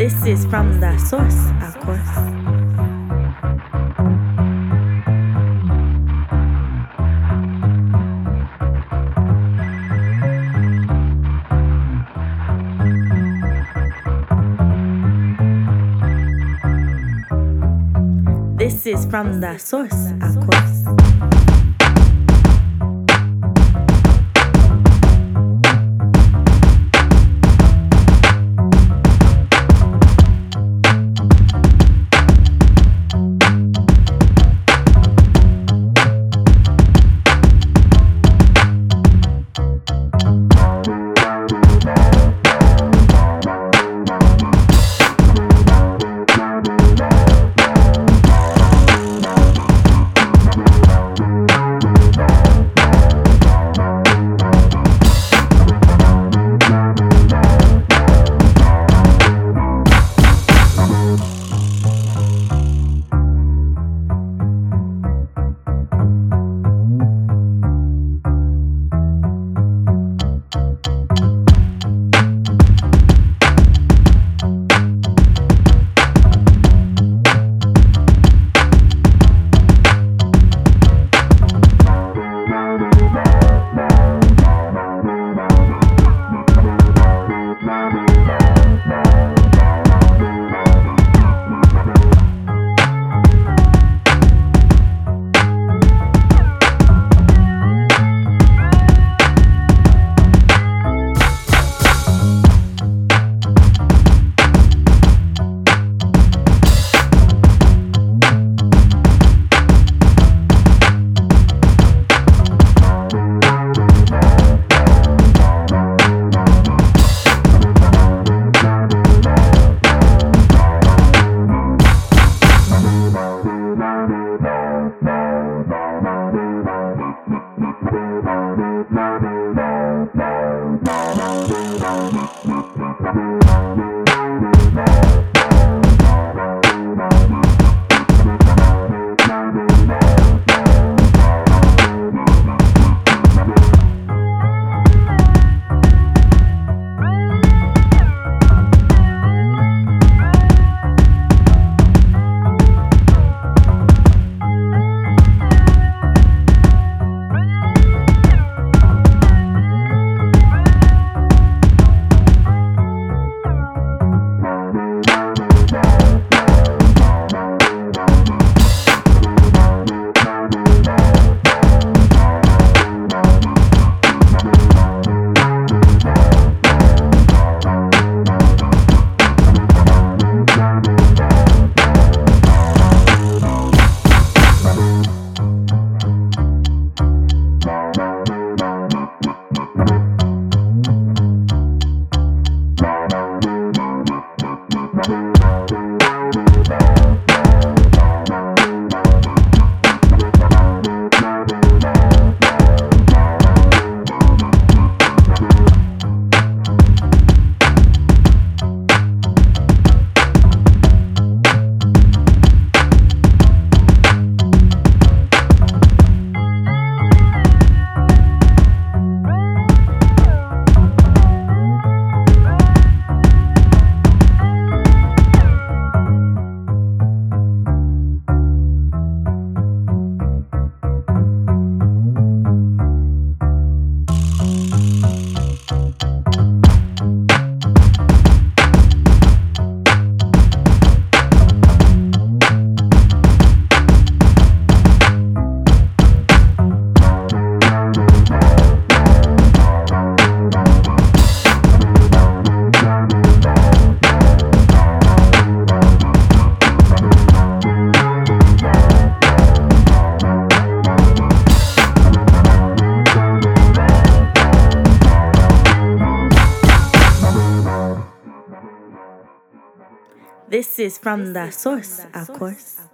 This is from the source, of course. This is from the source, of course. This is from the source, of course.